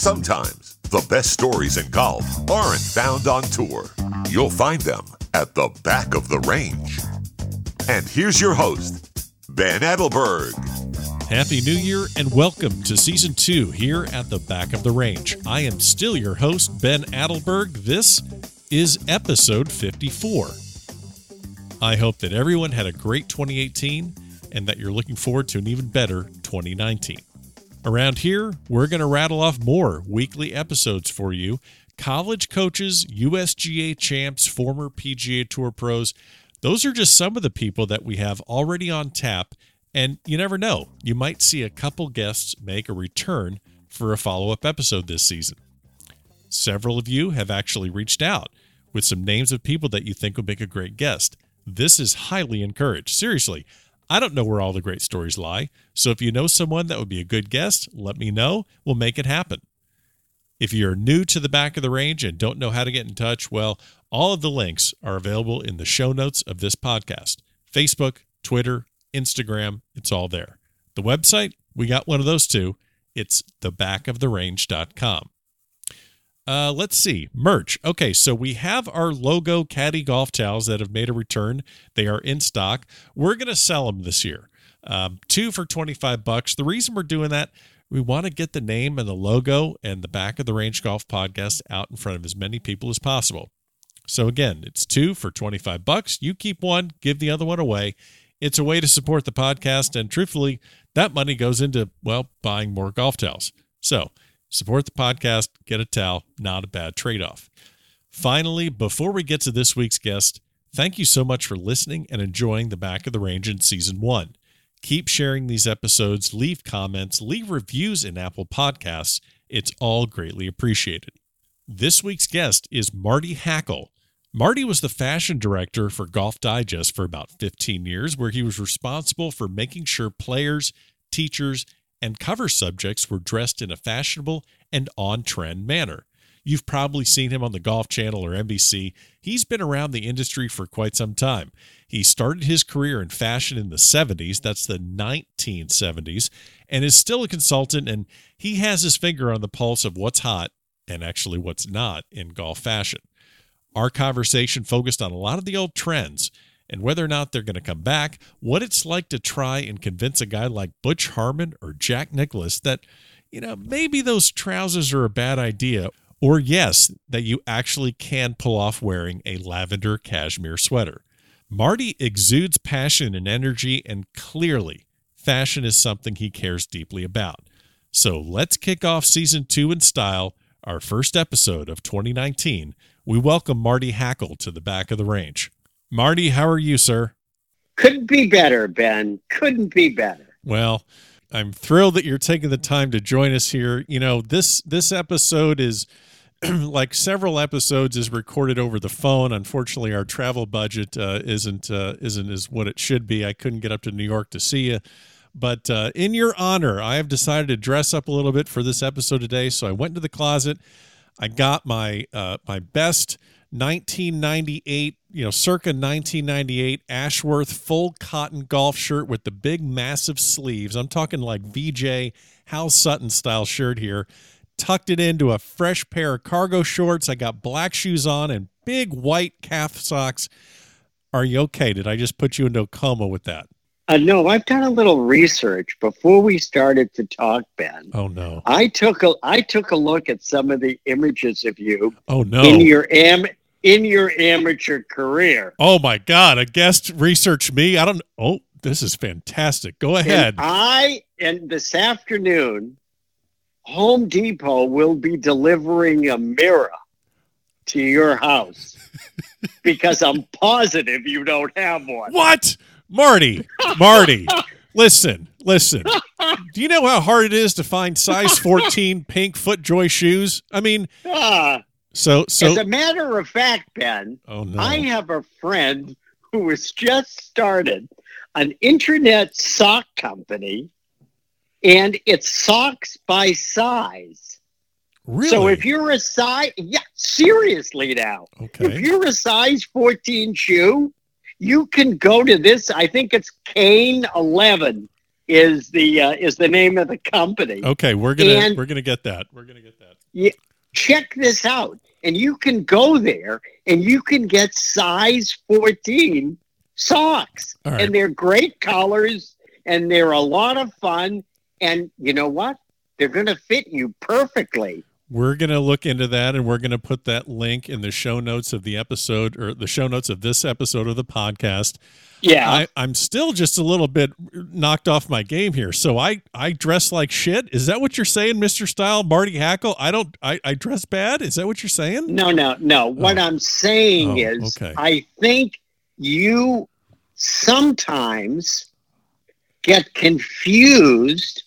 Sometimes the best stories in golf aren't found on tour. You'll find them at the back of the range. And here's your host, Ben Adelberg. Happy New Year and welcome to season two here at the back of the range. I am still your host, Ben Adelberg. This is episode 54. I hope that everyone had a great 2018 and that you're looking forward to an even better 2019. Around here, we're going to rattle off more weekly episodes for you. College coaches, USGA champs, former PGA Tour pros, those are just some of the people that we have already on tap. And you never know, you might see a couple guests make a return for a follow up episode this season. Several of you have actually reached out with some names of people that you think would make a great guest. This is highly encouraged. Seriously, I don't know where all the great stories lie. So if you know someone that would be a good guest, let me know. We'll make it happen. If you're new to the back of the range and don't know how to get in touch, well, all of the links are available in the show notes of this podcast Facebook, Twitter, Instagram, it's all there. The website, we got one of those too. It's thebackoftherange.com. Uh, let's see. Merch. Okay, so we have our logo caddy golf towels that have made a return. They are in stock. We're going to sell them this year. Um, two for 25 bucks. The reason we're doing that, we want to get the name and the logo and the back of the Range Golf podcast out in front of as many people as possible. So again, it's two for 25 bucks. You keep one, give the other one away. It's a way to support the podcast. And truthfully, that money goes into, well, buying more golf towels. So Support the podcast, get a towel, not a bad trade off. Finally, before we get to this week's guest, thank you so much for listening and enjoying the back of the range in season one. Keep sharing these episodes, leave comments, leave reviews in Apple Podcasts. It's all greatly appreciated. This week's guest is Marty Hackel. Marty was the fashion director for Golf Digest for about 15 years, where he was responsible for making sure players, teachers, and cover subjects were dressed in a fashionable and on trend manner. You've probably seen him on the Golf Channel or NBC. He's been around the industry for quite some time. He started his career in fashion in the 70s, that's the 1970s, and is still a consultant. And he has his finger on the pulse of what's hot and actually what's not in golf fashion. Our conversation focused on a lot of the old trends and whether or not they're going to come back, what it's like to try and convince a guy like Butch Harmon or Jack Nicklaus that, you know, maybe those trousers are a bad idea, or yes, that you actually can pull off wearing a lavender cashmere sweater. Marty exudes passion and energy, and clearly, fashion is something he cares deeply about. So let's kick off season two in style, our first episode of 2019. We welcome Marty Hackel to the back of the range. Marty, how are you, sir? Couldn't be better, Ben. Couldn't be better. Well, I'm thrilled that you're taking the time to join us here. You know, this this episode is like several episodes is recorded over the phone. Unfortunately, our travel budget uh, isn't uh, isn't as what it should be. I couldn't get up to New York to see you. But uh, in your honor, I have decided to dress up a little bit for this episode today. So I went into the closet. I got my uh, my best 1998, you know, circa 1998 Ashworth full cotton golf shirt with the big massive sleeves. I'm talking like Vijay Hal Sutton style shirt here. Tucked it into a fresh pair of cargo shorts. I got black shoes on and big white calf socks. Are you okay? Did I just put you into a coma with that? Uh, no, I've done a little research before we started to talk, Ben. Oh no! I took a I took a look at some of the images of you. Oh no! In your am in your amateur career. Oh my God! A guest researched me. I don't. Oh, this is fantastic. Go ahead. And I and this afternoon, Home Depot will be delivering a mirror to your house because I'm positive you don't have one. What, Marty? Marty, listen, listen. Do you know how hard it is to find size 14 pink FootJoy shoes? I mean. Ah. So, so as a matter of fact, Ben, oh, no. I have a friend who has just started an internet sock company, and it's socks by size. Really? So if you're a size, yeah, seriously now, okay. if you're a size 14 shoe, you can go to this. I think it's Kane 11 is the uh, is the name of the company. Okay, we're gonna And- we're gonna get that. We're gonna get that. Check this out, and you can go there and you can get size 14 socks, right. and they're great colors, and they're a lot of fun. And you know what? They're going to fit you perfectly. We're going to look into that and we're going to put that link in the show notes of the episode or the show notes of this episode of the podcast. Yeah. I, I'm still just a little bit knocked off my game here. So I, I dress like shit. Is that what you're saying, Mr. Style, Marty Hackel? I don't, I, I dress bad. Is that what you're saying? No, no, no. What Oh. I'm saying Oh, is, okay. I think you sometimes get confused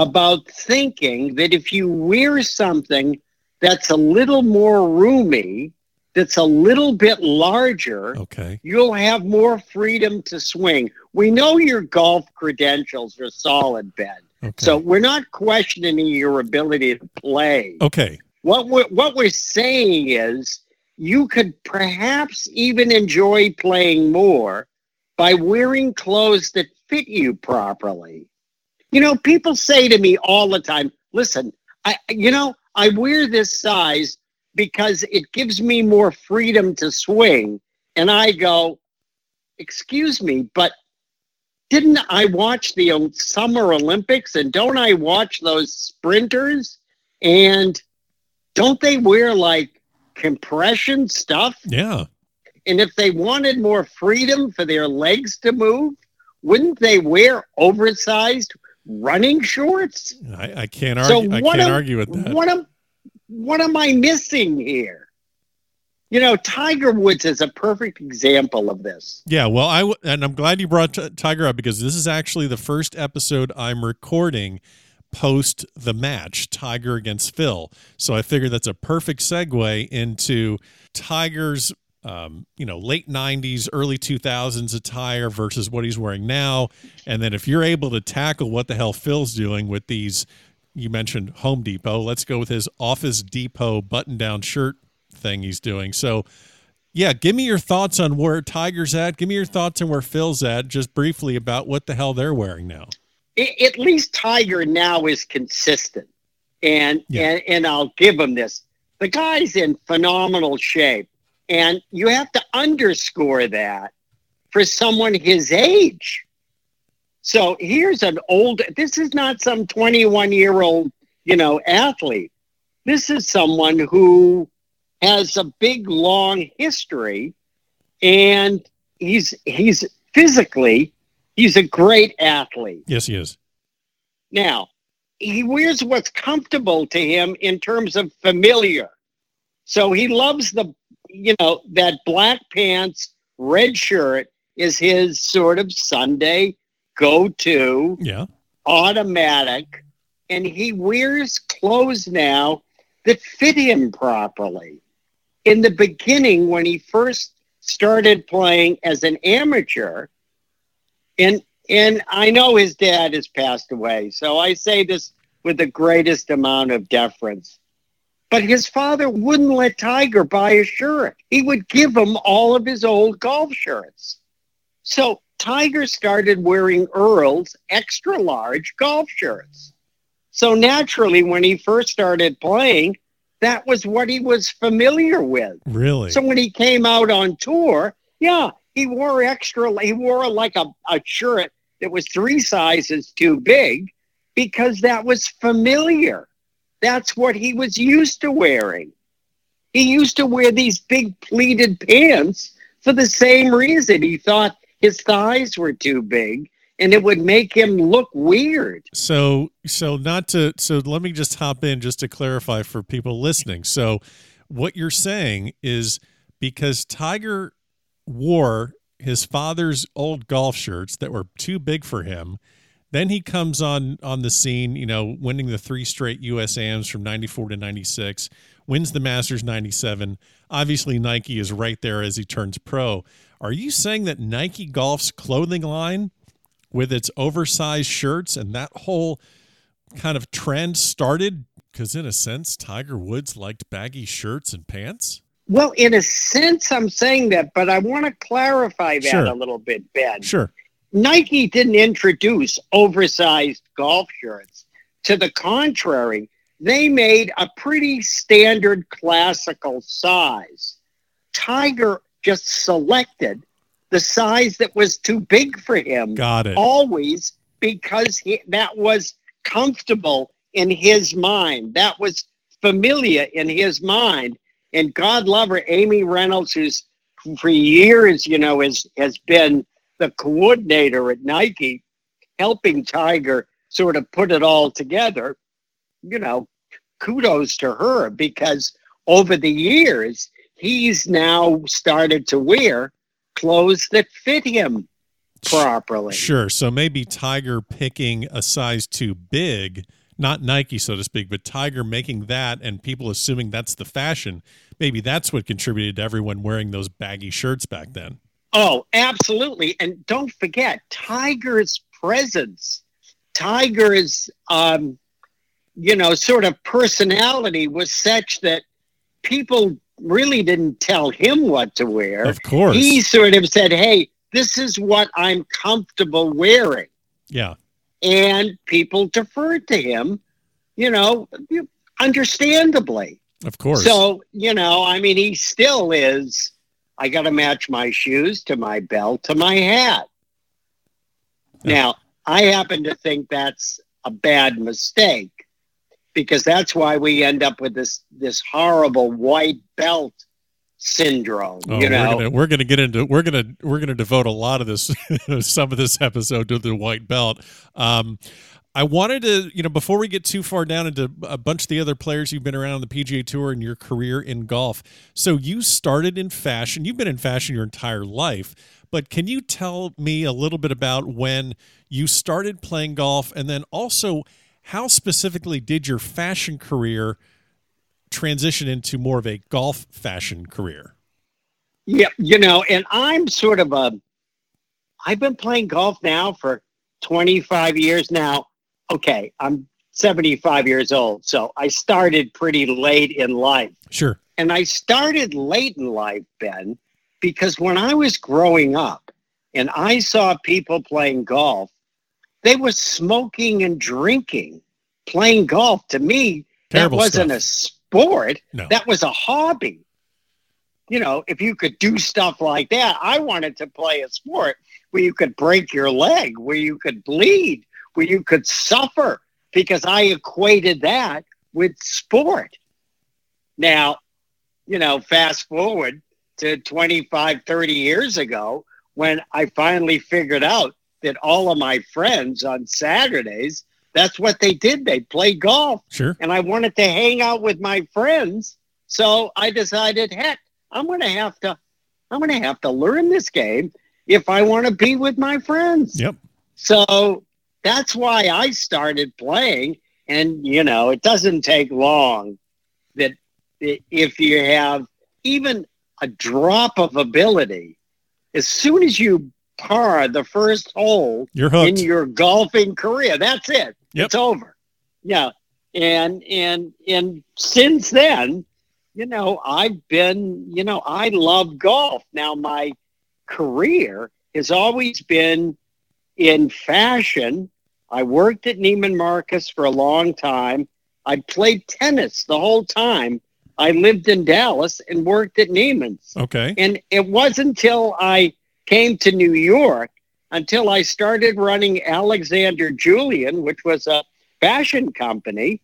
about thinking that if you wear something that's a little more roomy, that's a little bit larger, Okay. you'll have more freedom to swing. We know your golf credentials are solid, Ben. Okay. So we're not questioning your ability to play. okay. What we're, what we're saying is you could perhaps even enjoy playing more by wearing clothes that fit you properly. You know, people say to me all the time, listen, I you know, I wear this size because it gives me more freedom to swing. And I go, excuse me, but didn't I watch the um, Summer Olympics and don't I watch those sprinters? And don't they wear like compression stuff? Yeah. And if they wanted more freedom for their legs to move, wouldn't they wear oversized running shorts? I, I can't So argue. I what can't am- argue with that. What am what am I missing here? You know, Tiger Woods is a perfect example of this. Yeah, well, I w- and I'm glad you brought T- Tiger up because this is actually the first episode I'm recording post the match, Tiger against Phil. So I figured that's a perfect segue into Tiger's, um, you know, late '90s, early 2000s attire versus what he's wearing now, and then if you're able to tackle what the hell Phil's doing with these, you mentioned Home Depot. Let's go with his Office Depot button-down shirt thing he's doing. So yeah, give me your thoughts on where Tiger's at. Give me your thoughts on where Phil's at, just briefly about what the hell they're wearing now. At least Tiger now is consistent. And, Yeah. and and I'll give him this. The guy's in phenomenal shape. And you have to underscore that for someone his age. So here's an old this is not some 21 year old, you know, athlete. This is someone who has a big long history and he's he's physically he's a great athlete. Yes, he is. Now, he wears what's comfortable to him in terms of familiar. So he loves the, you know, that black pants, red shirt is his sort of Sunday go to Yeah. automatic. And he wears clothes now that fit him properly. In the beginning, when he first started playing as an amateur, and and I know his dad has passed away, so I say this with the greatest amount of deference. But his father wouldn't let Tiger buy a shirt. He would give him all of his old golf shirts. So Tiger started wearing Earl's extra large golf shirts. So naturally, when he first started playing, that was what he was familiar with. Really? So when he came out on tour, yeah, he wore extra. He wore like a, a shirt that was three sizes too big because that was familiar. That's what he was used to wearing. He used to wear these big pleated pants for the same reason. He thought his thighs were too big and it would make him look weird. so so not to so let me just hop in just to clarify for people listening. So what you're saying is because Tiger wore his father's old golf shirts that were too big for him, then he comes on on the scene, you know, winning the three straight US AMs from 94 to 96, wins the Masters 97. Obviously Nike is right there as he turns pro. Are you saying that Nike Golf's clothing line with its oversized shirts and that whole kind of trend started because in a sense Tiger Woods liked baggy shirts and pants? Well, in a sense, I'm saying that, but I want to clarify that Sure. a little bit, Ben. Sure. Nike didn't introduce oversized golf shirts. To the contrary, they made a pretty standard classical size. Tiger just selected the size that was too big for him. Got it. Always because he, that was comfortable in his mind. That was familiar in his mind. And God love her, Amy Reynolds, who's for years, you know, has has been the coordinator at Nike, helping Tiger sort of put it all together. You know, kudos to her because over the years he's now started to wear clothes that fit him properly. Sure. So maybe Tiger picking a size too big, not Nike, so to speak, but Tiger making that and people assuming that's the fashion. Maybe that's what contributed to everyone wearing those baggy shirts back then. Oh, absolutely. And don't forget, Tiger's presence, Tiger's, um, you know, sort of personality was such that people really didn't tell him what to wear. Of course. He sort of said, hey, this is what I'm comfortable wearing. Yeah. And people deferred to him, you know, understandably. Of course. So, you know, I mean, he still is. I got to match my shoes to my belt to my hat. Yeah. Now, I happen to think that's a bad mistake because that's why we end up with this this horrible white belt syndrome. Oh, you know, we're gonna we're gonna get into we're gonna we're gonna devote a lot of this some of this episode to the white belt. Um, I wanted to, you know, before we get too far down into a bunch of the other players you've been around on the PGA Tour and your career in golf. So you started in fashion. You've been in fashion your entire life, but can you tell me a little bit about when you started playing golf, and then also how specifically did your fashion career transition into more of a golf fashion career? Yeah, you know, and I'm sort of a. I've been playing golf now for 25 years now. Okay, I'm 75 years old, so I started pretty late in life. Sure. And I started late in life, Ben, because when I was growing up and I saw people playing golf, they were smoking and drinking, playing golf. To me, Terrible that wasn't stuff. a sport. No. That was a hobby. You know, if you could do stuff like that, I wanted to play a sport where you could break your leg, where you could bleed, where you could suffer, because I equated that with sport. Now, you know, fast forward to 25, 30 years ago when I finally figured out that all of my friends on Saturdays, that's what they did. They played golf Sure. and I wanted to hang out with my friends. So I decided, heck, I'm going to have to, I'm going to have to learn this game if I want to be with my friends. Yep. So that's why I started playing. And, you know, it doesn't take long that if you have even a drop of ability, as soon as you par the first hole You're in your golfing career, that's it. Yep. It's over. Yeah. And and and since then, you know, I've been, you know, I love golf. Now my career has always been in fashion. I worked at Neiman Marcus for a long time. I played tennis the whole time. I lived in Dallas and worked at Neiman's. okay. And it wasn't until I came to New York until I started running Alexander Julian, which was a fashion company,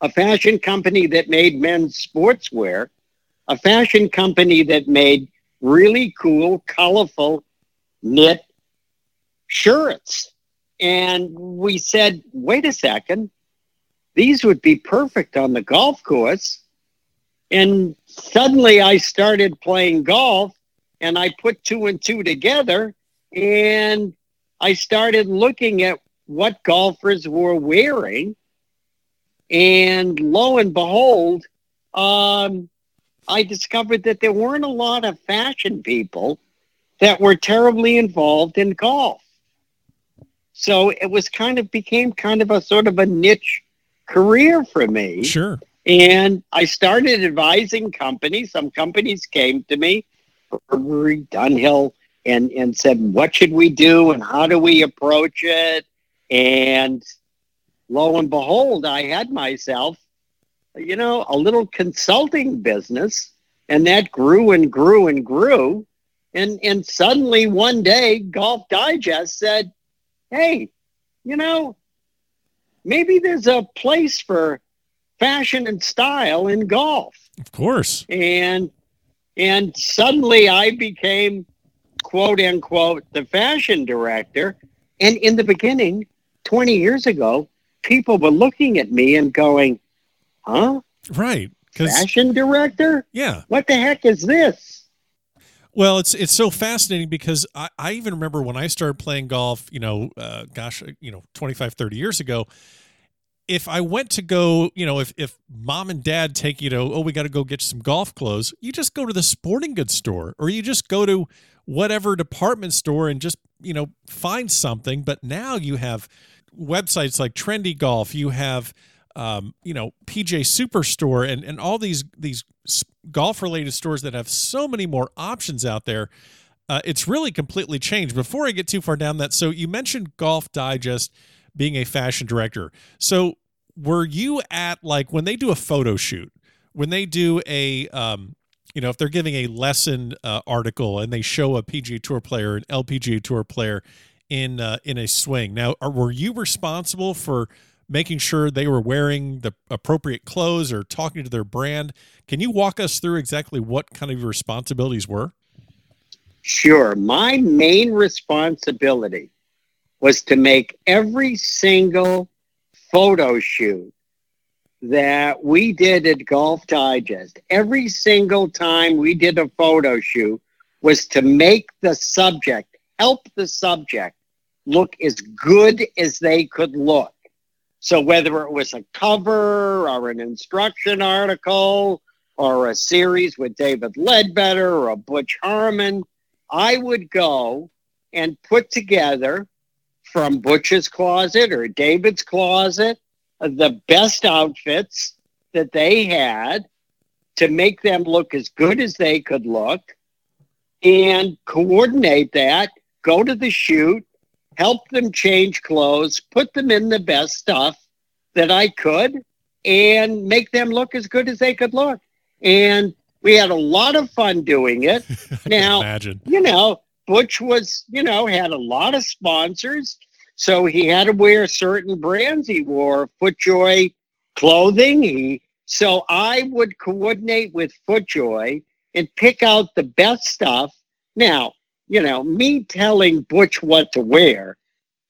a fashion company that made men's sportswear, a fashion company that made really cool, colorful knit shirts. And we said, wait a second, these would be perfect on the golf course. And suddenly I started playing golf and I put two and two together and I started looking at what golfers were wearing. And lo and behold, um, I discovered that there weren't a lot of fashion people that were terribly involved in golf. So it was kind of became kind of a sort of a niche career for me. Sure. And I started advising companies. Some companies came to me, Burberry, Dunhill, and and said, "What should we do and how do we approach it?" And lo and behold, I had myself, you know, a little consulting business, and that grew and grew and grew, and and suddenly one day, Golf Digest said, "Hey, you know, maybe there's a place for fashion and style in golf." Of course. And and suddenly I became quote unquote the fashion director. And in the beginning, 20 years ago, people were looking at me and going, huh? Right. Fashion director? Yeah. What the heck is this? Well, it's it's so fascinating because I, I even remember when I started playing golf, you know, uh, gosh, you know, 25, 30 years ago, if I went to go, you know, if, if mom and dad take you to, oh, we got to go get some golf clothes, you just go to the sporting goods store or you just go to whatever department store and just, you know, find something. But now you have websites like Trendy Golf, you have, um, you know, PGA Superstore and, and all these, these golf related stores that have so many more options out there. Uh, it's really completely changed. Before I get too far down that, so you mentioned Golf Digest being a fashion director. So were you at like when they do a photo shoot, when they do a um, you know, if they're giving a lesson uh, article and they show a PGA Tour player, an LPGA Tour player in uh, in a swing. Now, are, were you responsible for making sure they were wearing the appropriate clothes or talking to their brand? Can you walk us through exactly what kind of responsibilities were? Sure. My main responsibility was to make every single photo shoot that we did at Golf Digest, every single time we did a photo shoot, was to make the subject, help the subject look as good as they could look. So whether it was a cover or an instruction article or a series with David Ledbetter or Butch Harmon, I would go and put together from Butch's closet or David's closet the best outfits that they had to make them look as good as they could look and coordinate that, go to the shoot, help them change clothes, put them in the best stuff that I could, and make them look as good as they could look. And we had a lot of fun doing it. now, imagine. you know, Butch was, you know, had a lot of sponsors. So he had to wear certain brands. He wore FootJoy clothing. He so I would coordinate with FootJoy and pick out the best stuff. Now, you know, me telling Butch what to wear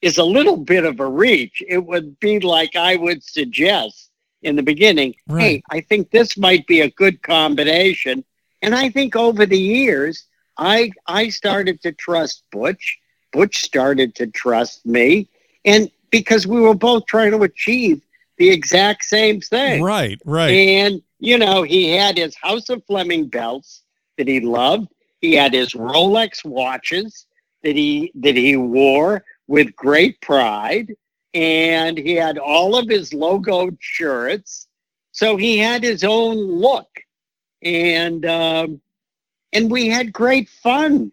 is a little bit of a reach. It would be like I would suggest in the beginning, right. hey, I think this might be a good combination. And I think over the years, I I started to trust Butch. Butch started to trust me, and because we were both trying to achieve the exact same thing. Right, right. And you know, he had his House of Fleming belts that he loved. He had his Rolex watches that he that he wore with great pride, and he had all of his logoed shirts. So he had his own look, and um, and we had great fun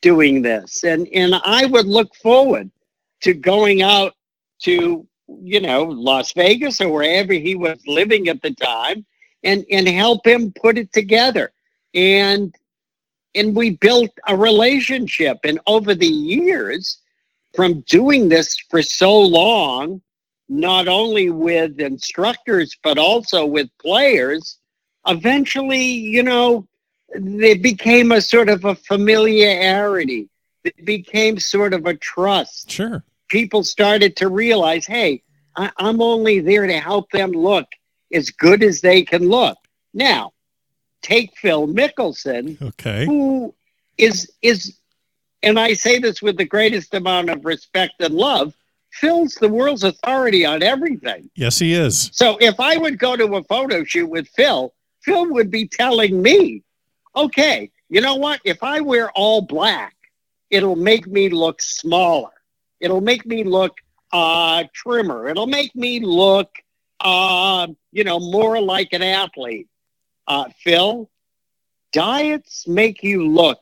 doing this. And and I would look forward to going out to you know Las Vegas or wherever he was living at the time, and and help him put it together. And and we built a relationship. And over the years, from doing this for so long, not only with instructors but also with players, eventually, you know, it became a sort of a familiarity. It became sort of a trust. Sure. People started to realize, hey, I, I'm only there to help them look as good as they can look. Now, take Phil Mickelson, okay, who is is, and I say this with the greatest amount of respect and love. Phil's the world's authority on everything. Yes, he is. So if I would go to a photo shoot with Phil, Phil would be telling me okay, you know what? If I wear all black, it'll make me look smaller. It'll make me look uh, trimmer. It'll make me look, uh, you know, more like an athlete. Uh, Phil, diets make you look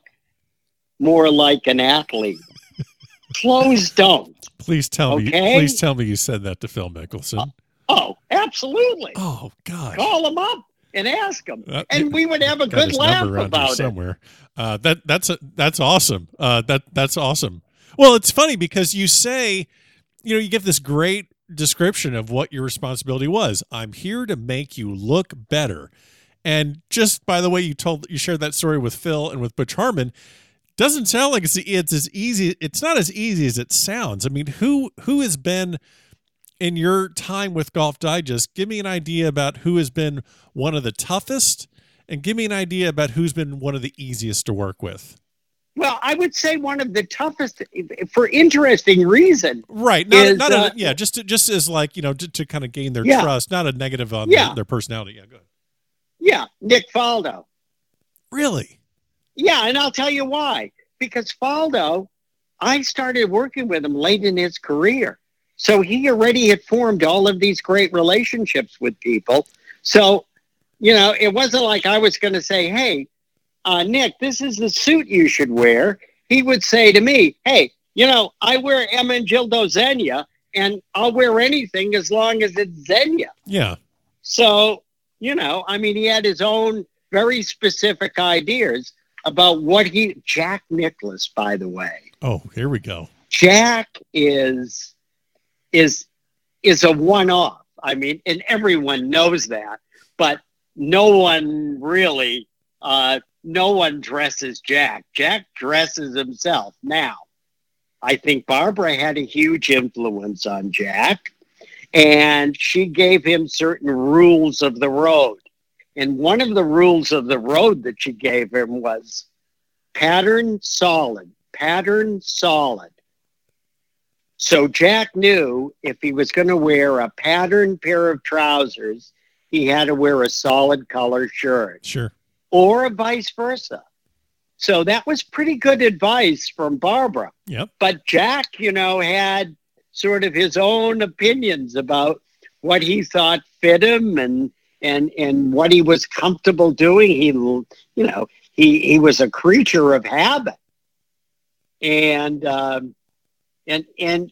more like an athlete. Clothes don't. Please tell me. Please tell me you said that to Phil Mickelson. Oh, absolutely. Oh God. Call him up and ask him, Uh, and we would have a good laugh number around here about it. somewhere. Uh, that that's a, that's awesome. Uh, that that's awesome. Well, it's funny because you say, you know, you give this great description of what your responsibility was. I'm here to make you look better. And just by the way you told you shared that story with Phil and with Butch Harmon, doesn't sound like it's it's as easy. It's not as easy as it sounds. I mean, who who has been in your time with Golf Digest? Give me an idea about who has been one of the toughest, and give me an idea about who's been one of the easiest to work with. Well, I would say one of the toughest, for interesting reason. Right. Not, Is, not uh, a, yeah, just to, just as like, you know, to, to kind of gain their Yeah. trust, not a negative on Yeah. their, their personality. Yeah, go ahead. Yeah, Nick Faldo. Really? Yeah, and I'll tell you why. Because Faldo, I started working with him late in his career. So he already had formed all of these great relationships with people. So, you know, it wasn't like I was going to say, hey, uh, Nick, this is the suit you should wear. He would say to me, hey, you know, I wear Ermenegildo Zegna and I'll wear anything as long as it's Zegna. Yeah. So, you know, I mean, he had his own very specific ideas about what he, Jack Nicklaus, by the way. Oh, here we go. Jack is, is, is a one off. I mean, and everyone knows that, but no one really, uh, no one dresses Jack. Jack dresses himself. Now, I think Barbara had a huge influence on Jack and she gave him certain rules of the road. And one of the rules of the road that she gave him was pattern solid, pattern solid. So Jack knew if he was going to wear a pattern pair of trousers, he had to wear a solid color shirt Sure. or vice versa. So that was pretty good advice from Barbara. Yep. But Jack, you know, had sort of his own opinions about what he thought fit him and and and what he was comfortable doing. He, you know, he he was a creature of habit, and um, and and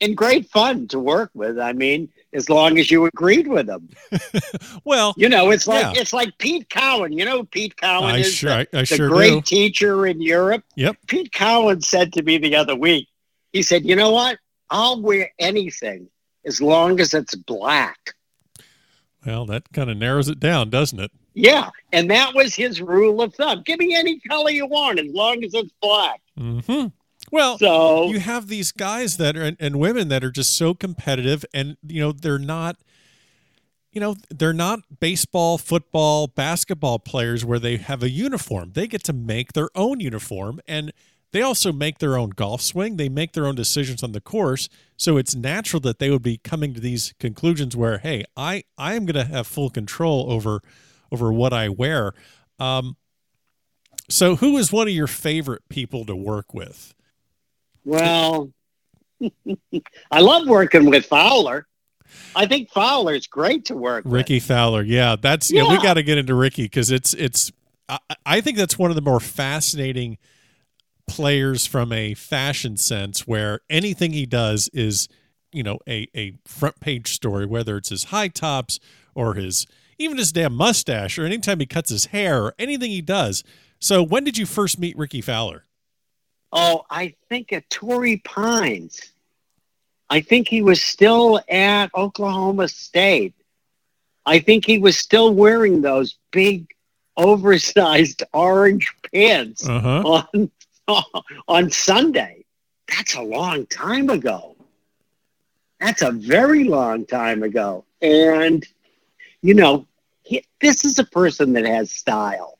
and great fun to work with. I mean, as long as you agreed with him. Well, You know, it's like Yeah. it's like Pete Cowan. You know, Pete Cowan I is sure, the, I, I the sure great do. teacher in Europe. Yep. Pete Cowan said to me the other week, he said, "You know what? I'll wear anything as long as it's black." Well, that kind of narrows it down, doesn't it? Yeah, and that was his rule of thumb. Give me any color you want as long as it's black. Mm-hmm. Well, So you have these guys that are and, and women that are just so competitive and you know they're not you know they're not baseball football basketball players where they have a uniform they get to make their own uniform and they also make their own golf swing they make their own decisions on the course so it's natural that they would be coming to these conclusions where hey i i am going to have full control over over what i wear um so who is one of your favorite people to work with well, I love working with Fowler. I think Fowler's great to work with. Rickie Fowler, yeah, that's yeah. we got to get into Rickie because it's it's. I, I think that's one of the more fascinating players from a fashion sense, where anything he does is, you know, a a front page story. Whether it's his high tops or his even his damn mustache, or anytime he cuts his hair, or anything he does. So, when did you first meet Rickie Fowler? Oh, I think at Torrey Pines. I think he was still at Oklahoma State. I think he was still wearing those big, oversized orange pants Uh huh. on on Sunday. That's a long time ago. That's a very long time ago. And you know, he, this is a person that has style.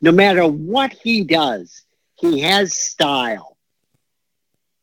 No matter what he does, he has style.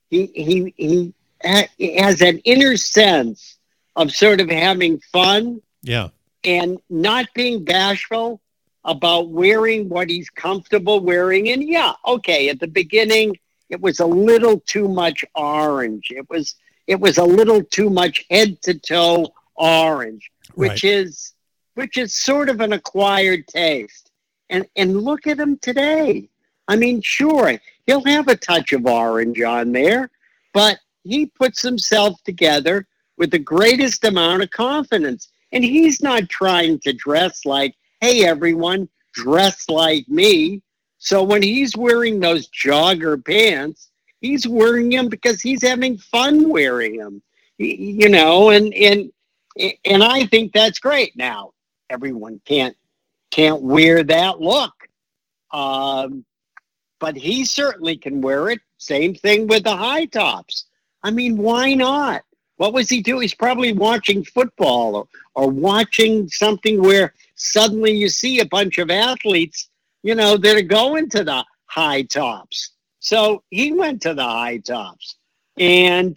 He he he ha- he has an inner sense of sort of having fun Yeah. and not being bashful about wearing what he's comfortable wearing. And yeah, okay, at the beginning it was a little too much orange. It was it was a little too much head to toe orange, which is which is sort of an acquired taste. And and look at him today. I mean, sure, he'll have a touch of orange on there, but he puts himself together with the greatest amount of confidence. And he's not trying to dress like, hey, everyone, dress like me. So when he's wearing those jogger pants, he's wearing them because he's having fun wearing them. You know, and and and I think that's great. Now, everyone can't can't wear that look. Um, but he certainly can wear it. Same thing with the high tops. I mean, why not? What was he doing? He's probably watching football or, or watching something where suddenly you see a bunch of athletes, you know, that are going to the high tops. So he went to the high tops. And,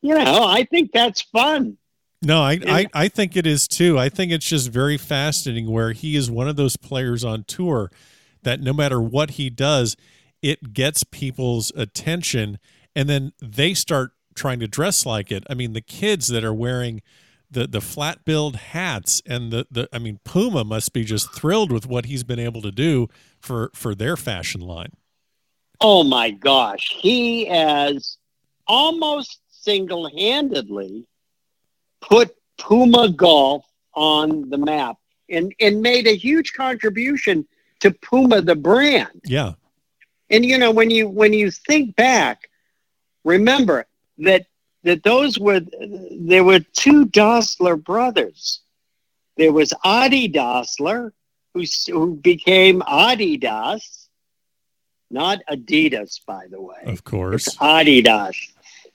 you know, I think that's fun. No, I, I, I think it is too. I think it's just very fascinating where he is one of those players on tour that no matter what he does, it gets people's attention and then they start trying to dress like it. I mean, the kids that are wearing the the flat billed hats and the, the I mean Puma must be just thrilled with what he's been able to do for for their fashion line. Oh my gosh, he has almost single-handedly put Puma golf on the map and and made a huge contribution to Puma the brand. Yeah. And you know when you when you think back remember that that those were there were two Dassler brothers. There was Adi Dassler, who who became Adidas, not Adidas, by the way. Of course, it's Adidas.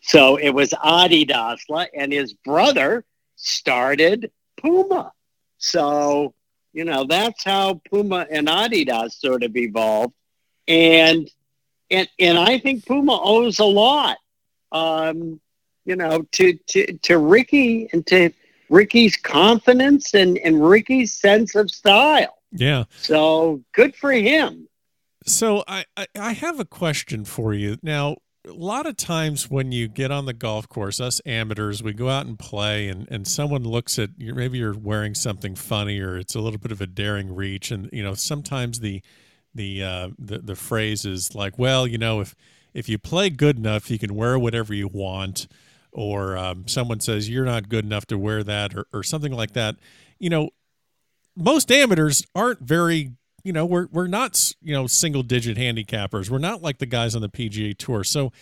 So it was Adi Dassler, and his brother started Puma. So you know that's how Puma and Adidas sort of evolved, and and and I think Puma owes a lot um, you know, to, to, to Rickie and to Rickie's confidence and, and Rickie's sense of style. Yeah. So good for him. So I, I, I have a question for you. Now, a lot of times when you get on the golf course, us amateurs, we go out and play, and, and someone looks at you. Maybe you're wearing something funny, or it's a little bit of a daring reach, and you know sometimes the the uh, the the phrase is like, well, you know, if if you play good enough, you can wear whatever you want, or um, someone says you're not good enough to wear that, or, or something like that. You know, most amateurs aren't very you know we're we're not you know single digit handicappers. We're not like the guys on the PGA tour. So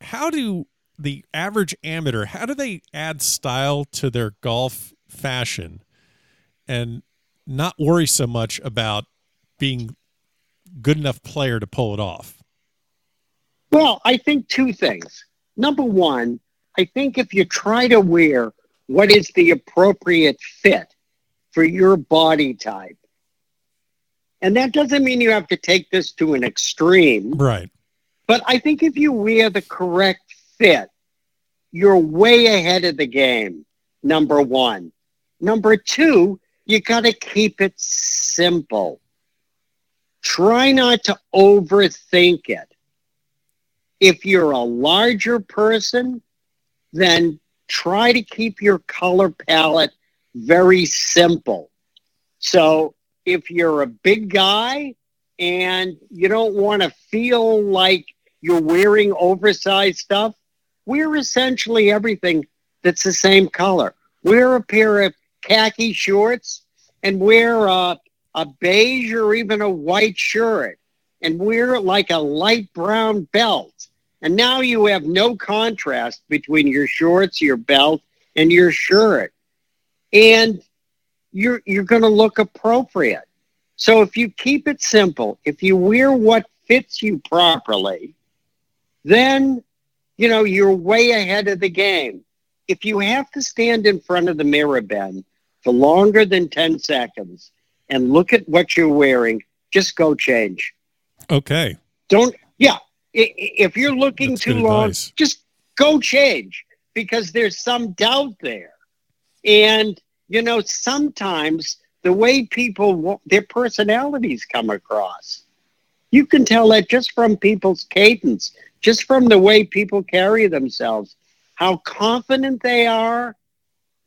how do the average amateur how do they add style to their golf fashion and not worry so much about being good enough player to pull it off well, I think two things. Number one, I think if you try to wear what is the appropriate fit for your body type, and that doesn't mean you have to take this to an extreme. Right. But I think if you wear the correct fit, you're way ahead of the game. Number one. Number two, you got to keep it simple. Try not to overthink it. If you're a larger person, then try to keep your color palette very simple. So if you're a big guy and you don't want to feel like you're wearing oversized stuff, wear essentially everything that's the same color. Wear a pair of khaki shorts and wear a, a beige or even a white shirt and wear like a light brown belt and now you have no contrast between your shorts, your belt, and your shirt. And you're you're going to look appropriate. So if you keep it simple, if you wear what fits you properly, then you know you're way ahead of the game. If you have to stand in front of the mirror, Ben, for longer than 10 seconds and look at what you're wearing, just go change. Okay. Don't yeah, if you're looking That's too long, advice. just go change because there's some doubt there. And, you know, sometimes the way people, their personalities come across, you can tell that just from people's cadence, just from the way people carry themselves, how confident they are,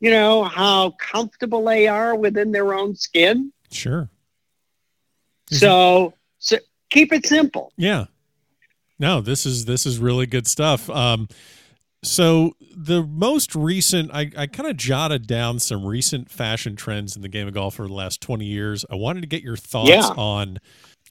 you know, how comfortable they are within their own skin. Sure. So, so keep it simple. Yeah. No, this is this is really good stuff. Um, so the most recent, I, I kind of jotted down some recent fashion trends in the game of golf for the last twenty years. I wanted to get your thoughts Yeah. on,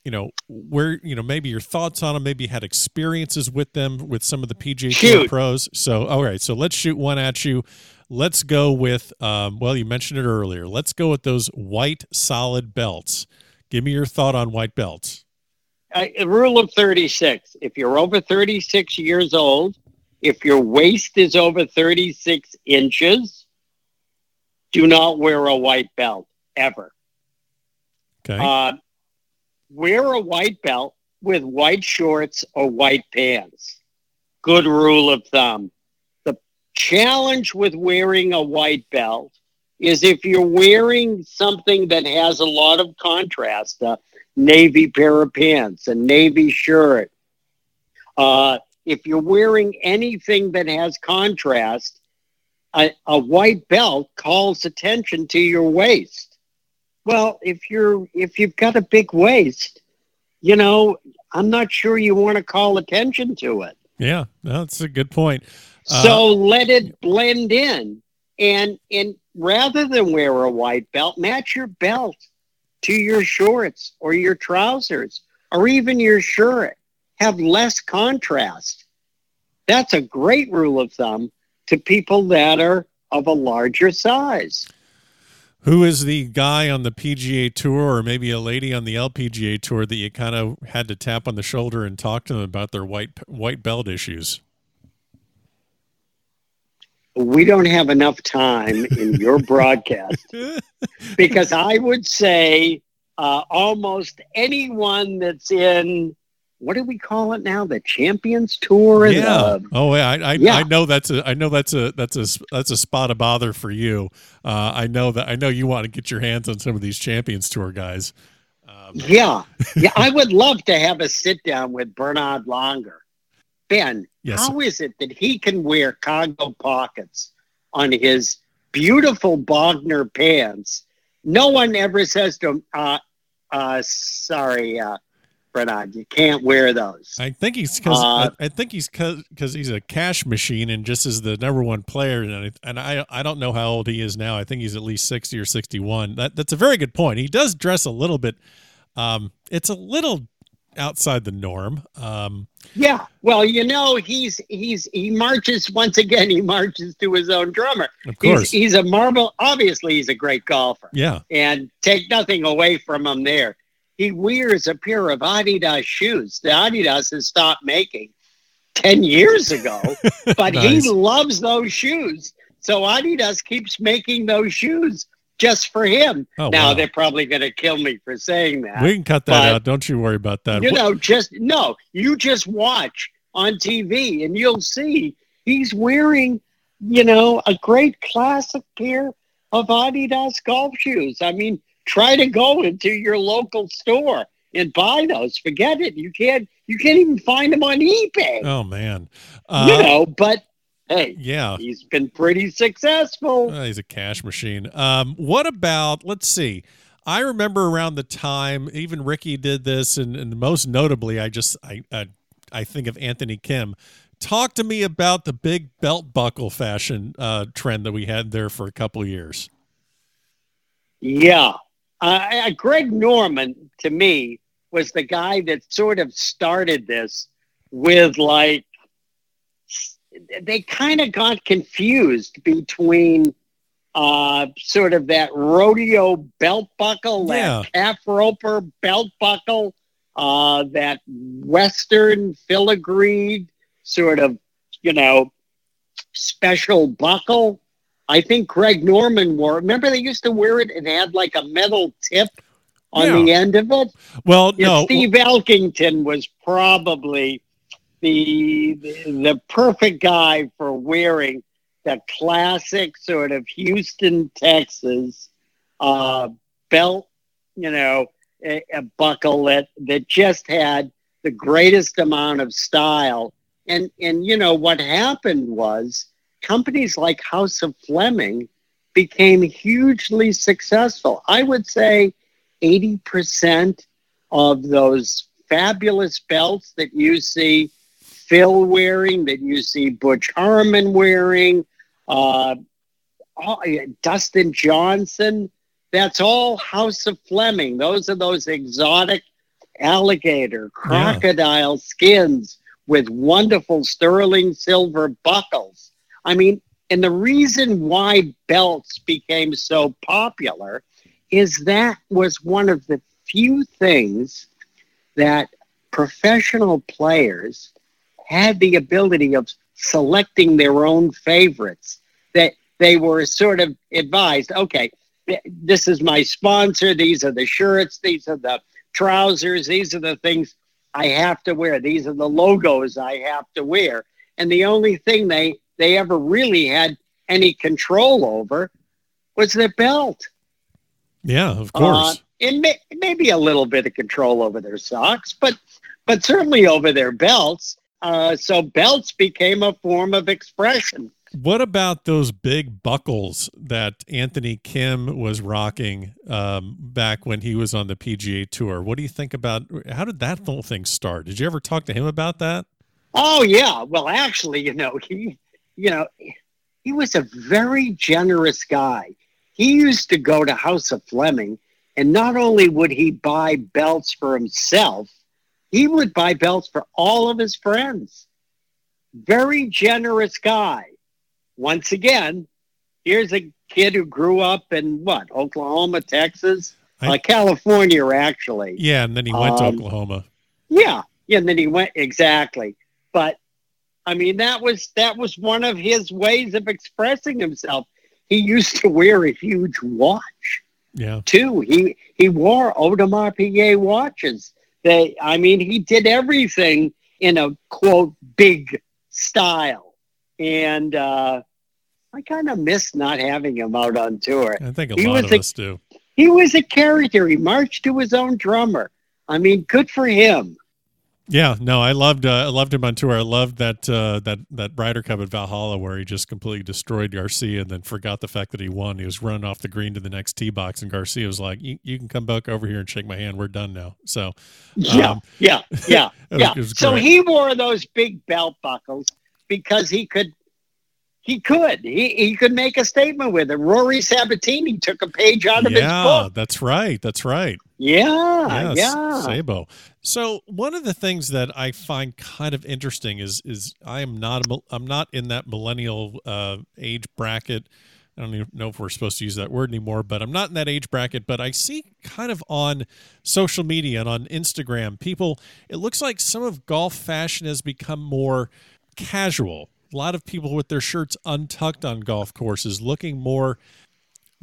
you know, where you know maybe your thoughts on them, maybe you had experiences with them with some of the PGA Tour pros. So all right, so let's shoot one at you. Let's go with, um, well, you mentioned it earlier. Let's go with those white solid belts. Give me your thought on white belts. Uh, rule of 36 if you're over 36 years old if your waist is over 36 inches do not wear a white belt ever. Okay. uh, wear a white belt with white shorts or white pants. Good rule of thumb. The challenge with wearing a white belt is if you're wearing something that has a lot of contrast a navy pair of pants a navy shirt. Uh, if you're wearing anything that has contrast a, a white belt calls attention to your waist. Well if you're if you've got a big waist you know i'm not sure you want to call attention to it. Yeah, that's a good point. Uh, so let it blend in. And and rather than wear a white belt match your belt to your shorts or your trousers or even your shirt. Have less contrast. That's a great rule of thumb to people that are of a larger size. Who is the guy on the PGA Tour, or maybe a lady on the LPGA Tour that you kind of had to tap on the shoulder and talk to them about their white white belt issues? We don't have enough time in your broadcast because I would say uh, almost anyone that's in what do we call it now? The Champions Tour. yeah. The, oh, yeah. I, I, yeah. I know that's a I know that's a that's a that's a spot of bother for you. Uh, I know that I know you want to get your hands on some of these Champions Tour guys. Um, yeah, yeah. I would love to have a sit down with Bernhard Langer. Ben, Yes. how is it that he can wear cargo pockets on his beautiful Bogner pants? No one ever says to him, uh, uh, sorry, uh, Bernhard, you can't wear those. I think he's because Uh, I, I think he's because he's a cash machine and just is the number one player and I, and I I don't know how old he is now. I think he's at least sixty or sixty one. That that's a very good point. He does dress a little bit. Um, it's a little outside the norm. Um, Yeah, well, you know, he's he's he marches once again. He marches to his own drummer. of He's, course, he's a marble. Obviously, he's a great golfer, yeah, and take nothing away from him there. He wears a pair of Adidas shoes. The Adidas has stopped making ten years ago, but Nice. he loves those shoes. So Adidas keeps making those shoes just for him. Oh, now wow. they're probably going to kill me for saying that. we can cut that but- out. Don't you worry about that. You know, just no, you just watch on TV and you'll see he's wearing, you know, a great classic pair of Adidas golf shoes. I mean, try to go into your local store and buy those. Forget it. You can't you can't even find them on eBay. oh man, you uh, know, but hey, yeah. he's been pretty successful. Uh, he's a cash machine. Um, what about? Let's see. I remember around the time even Rickie did this, and, and most notably, I just I, I I think of Anthony Kim. Talk to me about the big belt buckle fashion uh, trend that we had there for a couple of years. Yeah. Uh, uh, Greg Norman, to me, was the guy that sort of started this with like, they kind of got confused between uh, sort of that rodeo belt buckle, Yeah. that calf roper belt buckle, uh, that Western filigreed sort of, you know, special buckle. I think Greg Norman wore. Remember, they used to wear it and had like a metal tip on Yeah. the end of it. Well, Yeah, no, Steve Elkington was probably the, the perfect guy for wearing the classic sort of Houston, Texas uh, belt. You know, a, a buckle that that just had the greatest amount of style. And and you know what happened was companies like House of Fleming became hugely successful. I would say 80% of those fabulous belts that you see Phil wearing, that you see Butch Harmon wearing, uh, Dustin Johnson. That's all House of Fleming. Those are those exotic alligator, crocodile yeah. skins with wonderful sterling silver buckles. I mean, and the reason why belts became so popular is that was one of the few things that professional players had the ability of selecting their own favorites that they were sort of advised okay this is my sponsor these are the shirts these are the trousers these are the things i have to wear these are the logos i have to wear. And the only thing they they ever really had any control over was their belt. Yeah of course. uh, and may, maybe a little bit of control over their socks but but certainly over their belts uh, so belts became a form of expression. What about those big buckles that Anthony Kim was rocking um, back when he was on the PGA Tour? What do you think about how did that whole thing start? Did you ever talk to him about that? Oh yeah. Well, actually, you know, he, you know, he was a very generous guy. He used to go to House of Fleming, and not only would he buy belts for himself, he would buy belts for all of his friends. Very generous guy. Once again, here's a kid who grew up in what, Oklahoma, Texas, I, uh, California, actually. Yeah, and then he went um, to Oklahoma. Yeah, yeah, and then he went exactly. But I mean, that was that was one of his ways of expressing himself. He used to wear a huge watch. Yeah. Too. He he wore Audemars Piguet watches they, I mean, he did everything in a quote big style, and uh, I kind of miss not having him out on tour. I think a he lot of a, us do. He was a character. He marched to his own drummer. I mean, good for him. Yeah, no, I loved uh, I loved him on tour. I loved that uh, that that Ryder Cup at Valhalla where he just completely destroyed Garcia and then forgot the fact that he won. He was running off the green to the next tee box, and Garcia was like, "You can come back over here and shake my hand. We're done now." So, yeah, um, yeah, yeah, yeah. so he wore those big belt buckles because he could he could. He, he could make a statement with it. Rory Sabbatini took a page out of yeah, his book. that's right. That's right. Yeah, yes, yeah. Sabo. So one of the things that I find kind of interesting is is I am not a, I'm not in that millennial uh, age bracket. I don't even know if we're supposed to use that word anymore, but I'm not in that age bracket. But I see kind of on social media and on Instagram, people. It looks like some of golf fashion has become more casual a lot of people with their shirts untucked on golf courses looking more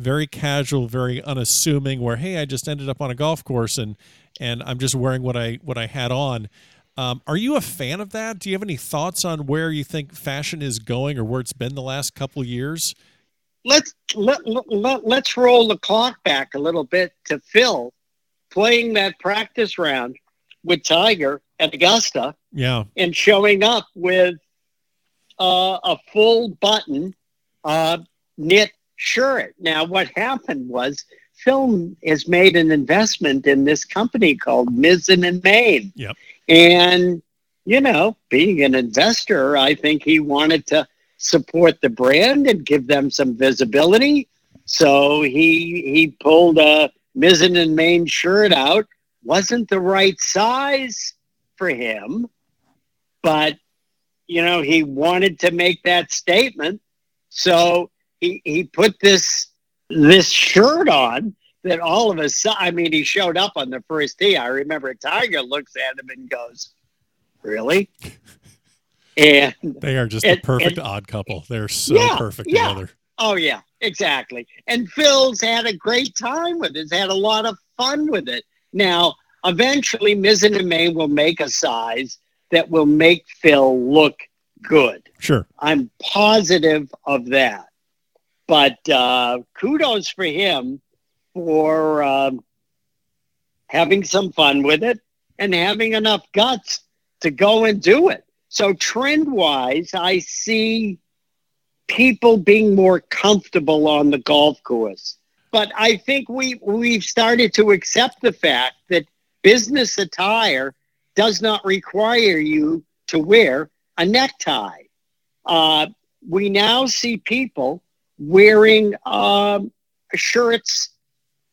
very casual, very unassuming where hey, I just ended up on a golf course and and I'm just wearing what I what I had on. Um, are you a fan of that? Do you have any thoughts on where you think fashion is going or where it's been the last couple years? Let's let, let, let's roll the clock back a little bit to Phil playing that practice round with Tiger at Augusta. Yeah. And showing up with uh, a full button uh, knit shirt. Now, what happened was Phil has made an investment in this company called Mizzen and Main. Yep. And, you know, being an investor, I think he wanted to support the brand and give them some visibility. So he he pulled a Mizzen and Main shirt out. Wasn't the right size for him, but you know, he wanted to make that statement. So he, he put this this shirt on that all of a sudden, I mean, he showed up on the first tee. I remember Tiger looks at him and goes, Really? And they are just and, a perfect and, odd couple. They're so yeah, perfect yeah. together. Oh, yeah, exactly. And Phil's had a great time with it, He's had a lot of fun with it. Now, eventually, Mizzen and Main will make a size that will make Phil look good. Sure. I'm positive of that. But uh, kudos for him for um, having some fun with it and having enough guts to go and do it. So, trend wise, I see people being more comfortable on the golf course. But I think we, we've started to accept the fact that business attire does not require you to wear a necktie. Uh, we now see people wearing um, shirts,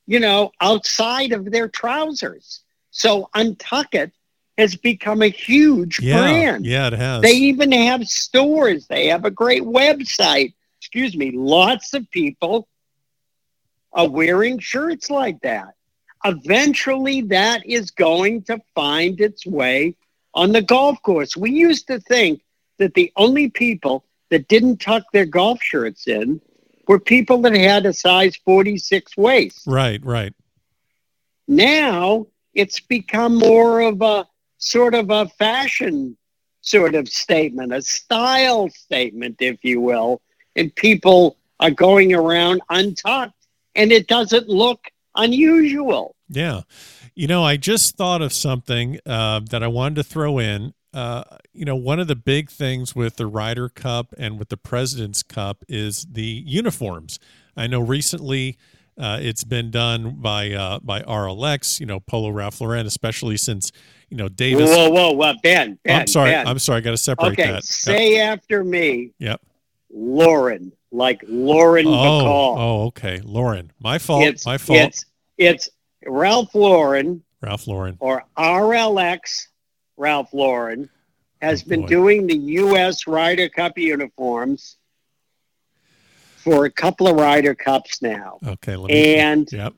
you know, outside of their trousers. So Untuckit has become a huge Yeah, brand. yeah, it has. They even have stores. They have a great website. Excuse me. Lots of people are wearing shirts like that. Eventually, that is going to find its way on the golf course. We used to think that the only people that didn't tuck their golf shirts in were people that had a size 46 waist. right, right. Now it's become more of a sort of a fashion sort of statement, a style statement, if you will. And people are going around untucked and it doesn't look unusual. Yeah. You know, I just thought of something uh, that I wanted to throw in. Uh, you know, one of the big things with the Ryder Cup and with the President's Cup is the uniforms. I know recently uh, it's been done by uh, by RLX, you know, Polo Ralph Lauren, especially since you know Davis. Whoa, whoa, whoa, Ben, Ben. I'm sorry. Ben. I'm sorry. I got to separate okay, that. say after me, Yep. Lauren, like Lauren Oh, Bacall. oh, okay. Lauren, my fault. it's, my fault. It's, it's Ralph Lauren Ralph Lauren. or RLX Ralph Lauren has Oh, been boy. doing the U.S. Ryder Cup uniforms for a couple of Ryder Cups now. Okay. Let me. And Yep.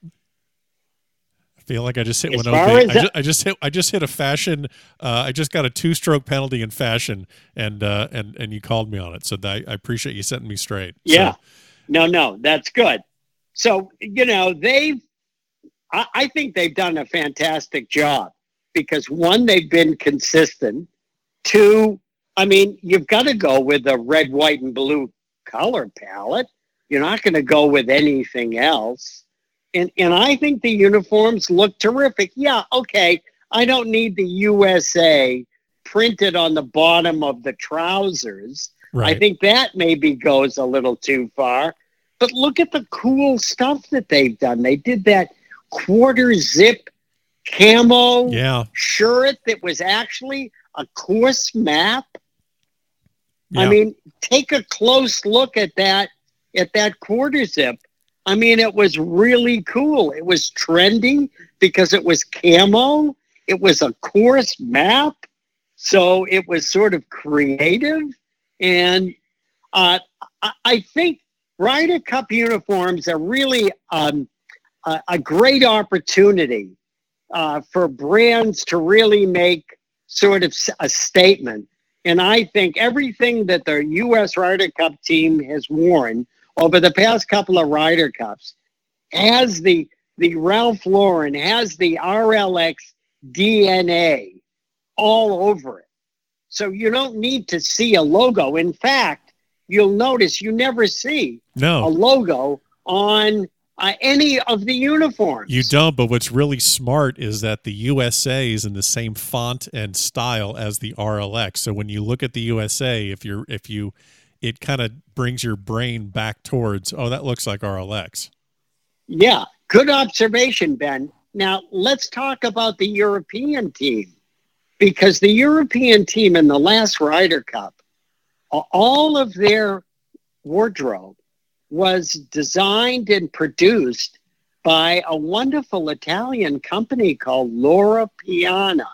I feel like I just hit As one as I, just, I just hit I just hit a fashion uh, I just got a two stroke penalty in fashion and uh, and and you called me on it. So that, I appreciate you setting me straight. So, Yeah. No, no, that's good. So, you know, they've, I, I think they've done a fantastic job because one, they've been consistent. Two, I mean, you've got to go with a red, white, and blue color palette. You're not going to go with anything else. And, and I think the uniforms look terrific. Yeah, okay. I don't need the USA printed on the bottom of the trousers. right. I think that maybe goes a little too far. But look at the cool stuff that they've done. They did that quarter zip camo yeah. shirt that was actually a course map. Yeah. I mean, take a close look at that at that quarter zip. I mean, it was really cool. It was trendy because it was camo. It was a course map. So it was sort of creative. And uh, I, I think Ryder Cup uniforms are really um, a, a great opportunity uh, for brands to really make sort of a statement. And I think everything that the U.S. Ryder Cup team has worn over the past couple of Ryder Cups has the the Ralph Lauren has the RLX DNA all over it. So you don't need to see a logo. In fact, you'll notice you never see no. a logo on uh, any of the uniforms. you don't. But what's really smart is that the USA is in the same font and style as the RLX. So when you look at the USA, if you're if you, it kind of brings your brain back towards oh that looks like RLX. Yeah, good observation, Ben. Now let's talk about the European team because the European team in the last Ryder Cup, all of their wardrobe was designed and produced by a wonderful Italian company called Loro Piana.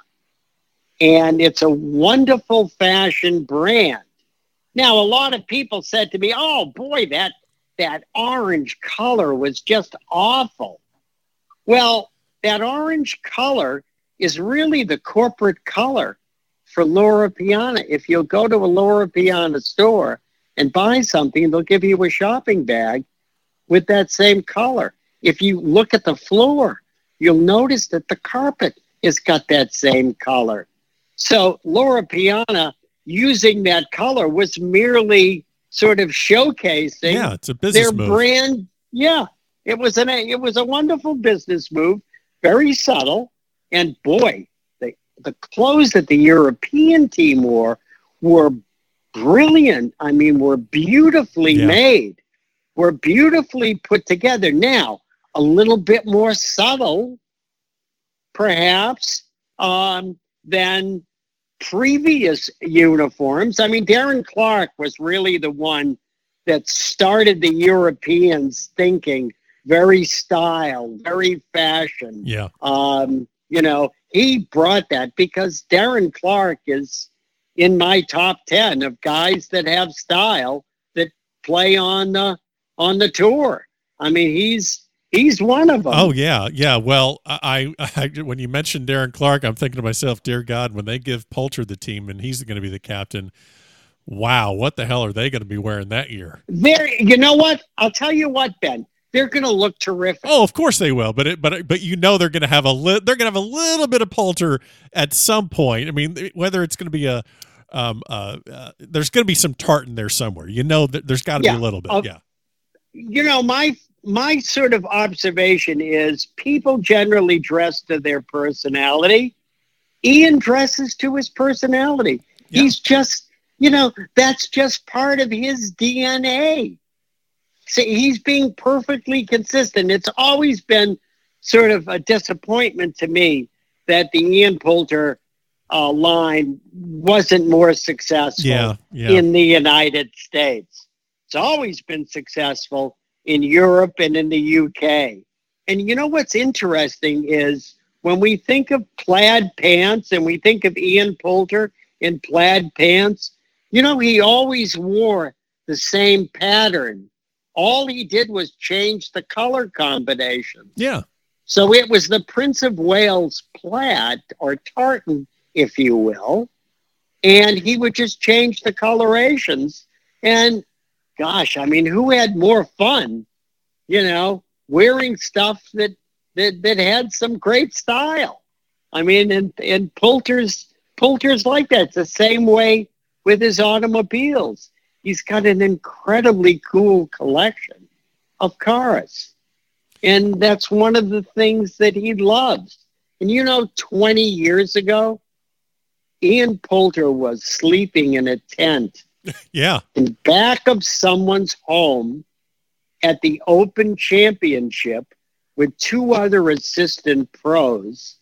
And it's a wonderful fashion brand. Now, a lot of people said to me, oh boy, that that orange color was just awful. Well, that orange color is really the corporate color for Loro Piana. If you'll go to a Loro Piana store and buy something, they'll give you a shopping bag with that same color. If you look at the floor, you'll notice that the carpet has got that same color. So Loro Piana using that color was merely sort of showcasing Yeah, it's a business their move. brand. Yeah, it was an it was a wonderful business move, very subtle, and boy, the the clothes that the European team wore were brilliant. I mean, were beautifully Yeah. made, were beautifully put together. Now, a little bit more subtle, perhaps, um, than previous uniforms. I mean, Darren Clarke was really the one that started the Europeans thinking very style, very fashion. Yeah. Um, you know, he brought that because Darren Clarke is in my top 10 of guys that have style that play on the on the tour. I mean, he's he's one of them. Oh yeah, yeah. Well, I, I, when you mentioned Darren Clarke, I'm thinking to myself, dear God, when they give Poulter the team and he's going to be the captain, wow, what the hell are they going to be wearing that year? There, you know what? I'll tell you what, Ben. They're going to look terrific. Oh, of course they will, but it, but but you know they're going to have a li- they're going to have a little bit of Poulter at some point. I mean, whether it's going to be a um uh, uh there's going to be some tartan there somewhere. You know, that there's got to Yeah. be a little bit. Uh, yeah. you know my my sort of observation is people generally dress to their personality ian dresses to his personality Yeah. he's just you know that's just part of his dna he's being perfectly consistent it's always been sort of a disappointment to me that the ian poulter uh, line wasn't more successful Yeah. Yeah. in the United States. It's always been successful in Europe and in the UK. And you know what's interesting is when we think of plaid pants and we think of Ian Poulter in plaid pants, you know, he always wore the same pattern. All he did was change the color combination. yeah. So it was the Prince of Wales plaid or tartan, if you will. And he would just change the colorations. And gosh, I mean, who had more fun, you know, wearing stuff that that, that had some great style? I mean, and and Poulter's Poulter's like that. It's the same way with his automobiles. He's got an incredibly cool collection of cars. And that's one of the things that he loves. And you know, 20 years ago, Ian Poulter was sleeping in a tent Yeah. in back of someone's home at the Open Championship with two other assistant pros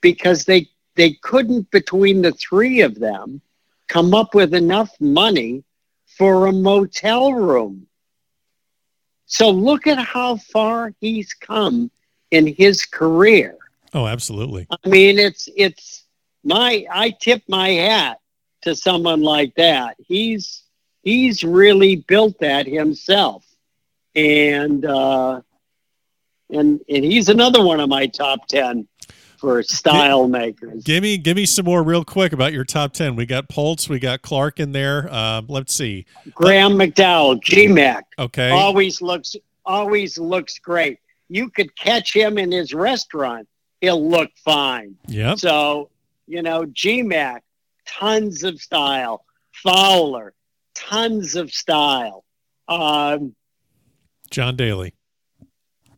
because they they couldn't between the three of them come up with enough money for a motel room. So look at how far he's come in his career. Oh, absolutely. I mean, it's it's my I tip my hat to someone like that. He's he's really built that himself, and uh, and and he's another one of my top ten for style makers. Give me give me some more real quick about your top ten. We got Poults, we got Clarke in there. Um, let's see. Graham McDowell, GMAC, Okay. always looks always looks great. You could catch him in his restaurant; he'll look fine. Yep. So, you know, GMAC, tons of style. Fowler, tons of style. Um, John Daly.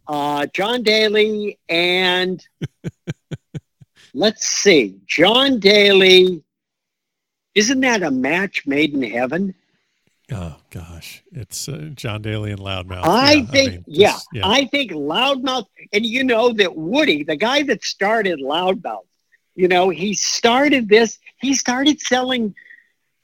uh, John Daly and let's see, John Daly. Isn't that a match made in heaven? Oh gosh, it's uh, John Daly and Loudmouth. I Yeah, think, mean, yeah, just- I think Loudmouth, and you know that Woody, the guy that started Loudmouth, you know, he started this, he started selling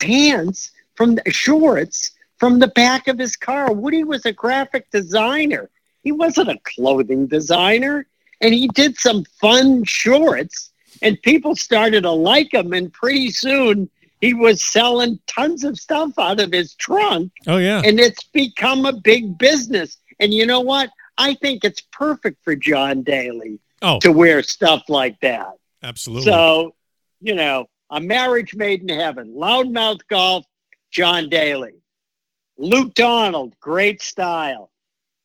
pants from the shorts from the back of his car. Woody was a graphic designer. He wasn't a clothing designer. And he did some fun shorts, and people started to like him. And pretty soon, he was selling tons of stuff out of his trunk Oh yeah. and it's become a big business. And you know what? I think it's perfect for John Daly Oh, to wear stuff like that. absolutely. So, you know, a marriage made in heaven. Loudmouth golf, John Daly. Luke Donald, great style.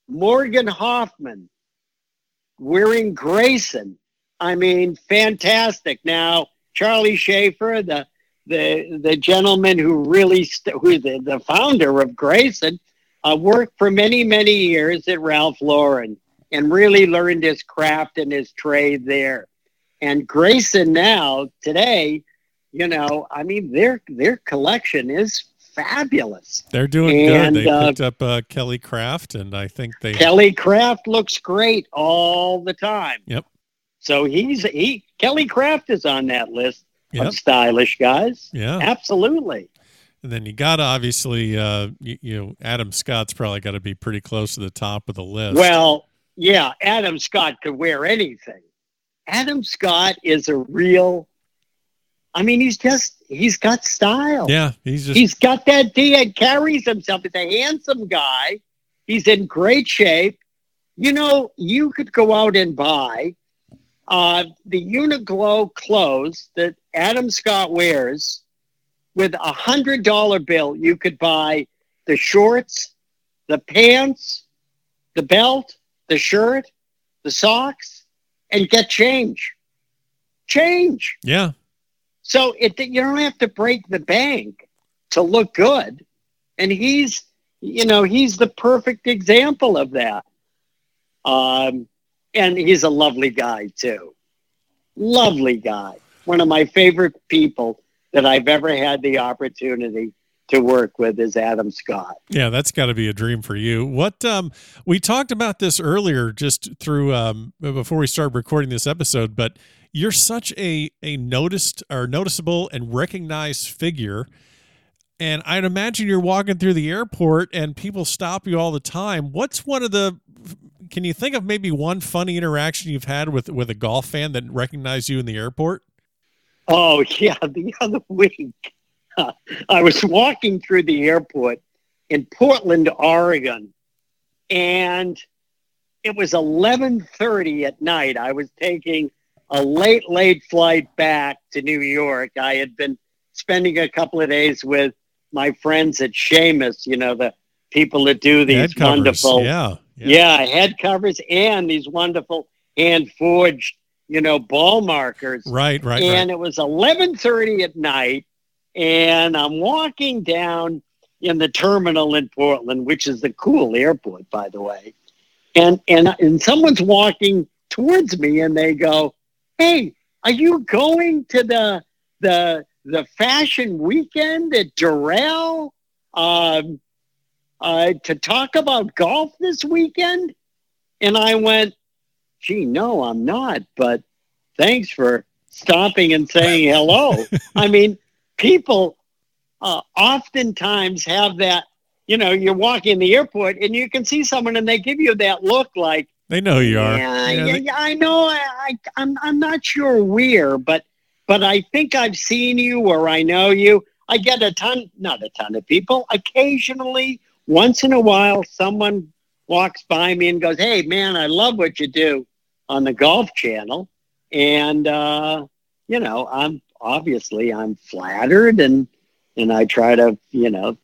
Morgan Hoffman wearing Greyson. I mean, fantastic. Now, Charlie Schaefer, the the the gentleman who really st- who the, the founder of Greyson, uh, worked for many many years at Ralph Lauren and really learned his craft and his trade there. And Greyson now today, you know, I mean their their collection is fabulous. They're doing and, good. They uh, picked up uh, Kelly Kraft, and I think they. Kelly Kraft looks great all the time. Yep. So he's he Kelly Kraft is on that list Yep. of stylish guys. Yeah. Absolutely. And then you got to obviously, uh, you, you know, Adam Scott's probably got to be pretty close to the top of the list. Well, yeah, Adam Scott could wear anything. Adam Scott is a real. I mean, he's just he's got style. yeah, he's just He's got that D and carries himself. He's a handsome guy. He's in great shape. You know, you could go out and buy uh, the Uniqlo clothes that Adam Scott wears with a hundred dollar bill. You could buy the shorts, the pants, the belt, the shirt, the socks, and get change. Change. yeah, So it you don't have to break the bank to look good. And he's you know, he's the perfect example of that. Um and he's a lovely guy too. Lovely guy. One of my favorite people that I've ever had the opportunity to work with is Adam Scott. yeah. That's got to be a dream for you. What um, we talked about this earlier, just through um, before we started recording this episode, but you're such a a noticed or noticeable and recognized figure. And I'd imagine you're walking through the airport and people stop you all the time. What's one of the can you think of maybe one funny interaction you've had with with a golf fan that recognized you in the airport? Oh yeah, the other week uh, I was walking through the airport in Portland, Oregon, and it was eleven thirty at night. I was taking a late, late flight back to New York. I had been spending a couple of days with my friends at Seamus. You know the people that do these wonderful Yeah. Yeah, head covers and these wonderful hand forged, you know, ball markers. Right, right, and right. it was eleven thirty at night, and I'm walking down in the terminal in Portland, which is the cool airport, by the way. And and and someone's walking towards me, and they go, "Hey, are you going to the the the fashion weekend at Durrell um, uh, to talk about golf this weekend?" And I went, "Gee, no, I'm not, but thanks for stopping and saying hello." I mean, people uh, oftentimes have that. You know, you're walking in the airport and you can see someone and they give you that look like, They know who you are. yeah, know, yeah, they- yeah, I know. I, I, I'm, I'm not sure where, but, but I think I've seen you or I know you. I get a ton, not a ton of people. Occasionally, once in a while, someone walks by me and goes, "Hey, man, I love what you do on the Golf Channel," and uh, you know, I'm obviously I'm flattered and and I try to, you know,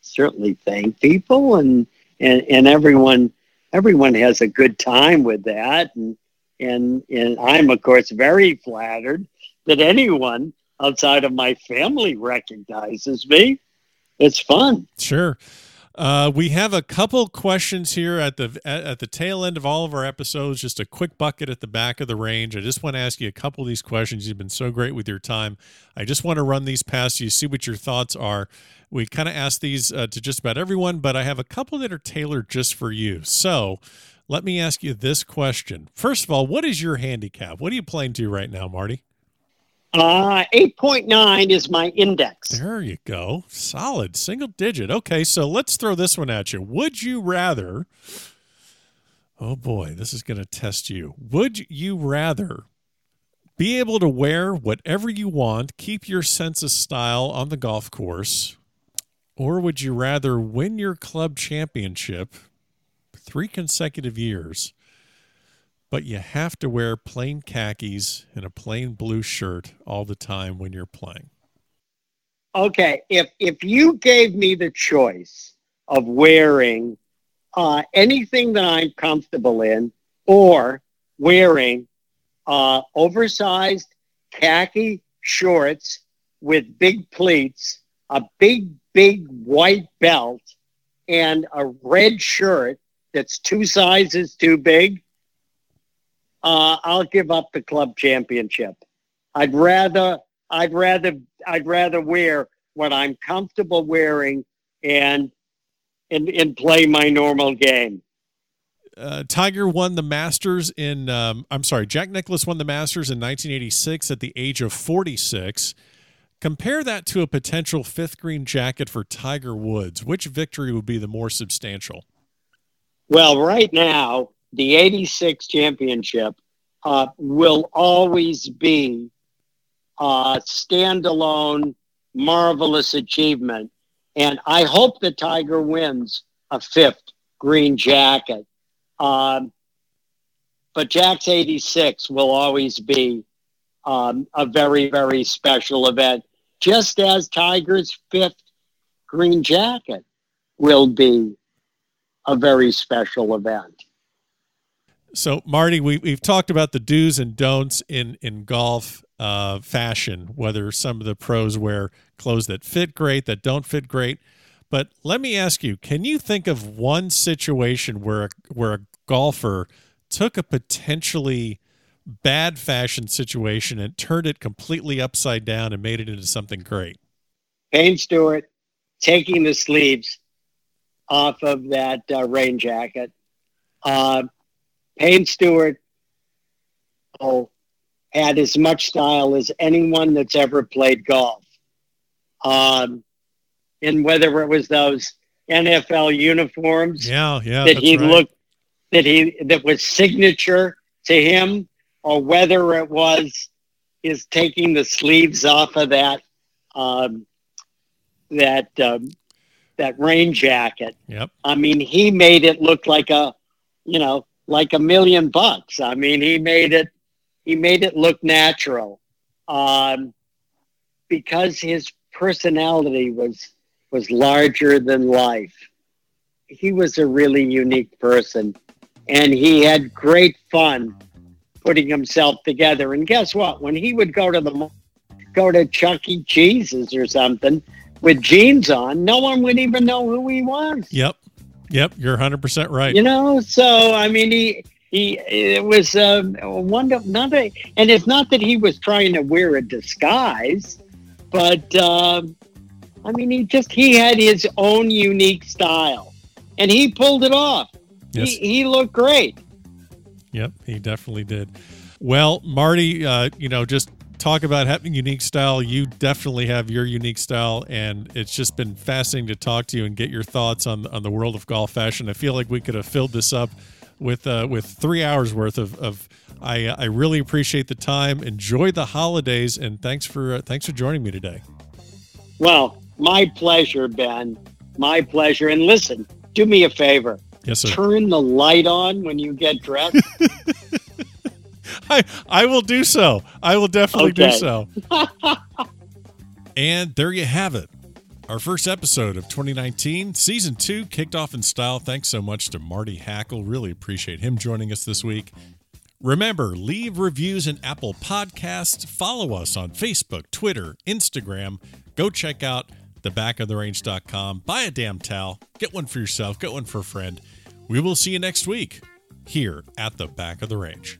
certainly thank people and and and everyone everyone has a good time with that and and and I'm of course very flattered that anyone outside of my family recognizes me. It's fun. Sure. Uh, we have a couple questions here at the at, at the tail end of all of our episodes. Just a quick bucket at the back of the range. I just want to ask you a couple of these questions. You've been so great with your time. I just want to run these past you, see what your thoughts are. We kind of ask these uh, to just about everyone, but I have a couple that are tailored just for you. So let me ask you this question. First of all, what is your handicap? What are you playing to right now, Marty? Uh, 8.9 is my index. There you go. Solid single digit. Okay, so let's throw this one at you. Would you rather? Oh boy, this is going to test you. Would you rather be able to wear whatever you want, keep your sense of style on the golf course, or would you rather win your club championship three consecutive years, but you have to wear plain khakis and a plain blue shirt all the time when you're playing? Okay, if if you gave me the choice of wearing uh, anything that I'm comfortable in, or wearing uh, oversized khaki shorts with big pleats, a big big white belt, and a red shirt that's two sizes too big, uh, I'll give up the club championship. I'd rather I'd rather I'd rather wear what I'm comfortable wearing and and and play my normal game. uh, Tiger won the Masters in, um, I'm sorry, Jack Nicklaus won the Masters in 1986 at the age of 46. Compare that to a potential fifth green jacket for Tiger Woods. Which victory would be the more substantial? Well, right now, the 86 championship uh, will always be a standalone, marvelous achievement. And I hope the Tiger wins a fifth green jacket. Um, but Jack's 86 will always be um, a very, very special event, just as Tiger's fifth green jacket will be a very special event. So, Marty, we, we've talked about the do's and don'ts in, in golf uh, fashion, whether some of the pros wear clothes that fit great, that don't fit great. But let me ask you: Can you think of one situation where a, where a golfer took a potentially bad fashion situation and turned it completely upside down and made it into something great? Payne Stewart taking the sleeves off of that uh, rain jacket. Uh, Payne Stewart had as much style as anyone that's ever played golf. Um, and whether it was those NFL uniforms yeah, yeah, that he right. looked that he that was signature to him, or whether it was his taking the sleeves off of that um, that um, that rain jacket. Yep. I mean, he made it look like a you know like a million bucks. I mean, he made it he made it look natural um, because his personality was was larger than life. He was a really unique person and he had great fun putting himself together. And guess what? When he would go to the go to Chuck E. Cheese's or something with jeans on, no one would even know who he was. Yep. Yep, you're 100% right. You know, so I mean he he it was um, one of not a, and it's not that he was trying to wear a disguise, but um, I mean he just he had his own unique style, and he pulled it off. Yes. He, he looked great. Yep, he definitely did. Well, Marty, uh, you know, just talk about having unique style. You definitely have your unique style, and it's just been fascinating to talk to you and get your thoughts on on the world of golf fashion. I feel like we could have filled this up with uh, with three hours worth of. of I I really appreciate the time. Enjoy the holidays, and thanks for uh, thanks for joining me today. Well, my pleasure, Ben. My pleasure. And listen, do me a favor. Yes, sir. Turn the light on when you get dressed. I I will do so. I will definitely do so. and there you have it. Our first episode of 2019, season two, kicked off in style. Thanks so much to Marty Hackel. Really appreciate him joining us this week. Remember, leave reviews in Apple Podcasts. Follow us on Facebook, Twitter, Instagram. Go check out thebackoftherange.com. Buy a damn towel. Get one for yourself. Get one for a friend. We will see you next week here at the back of the range.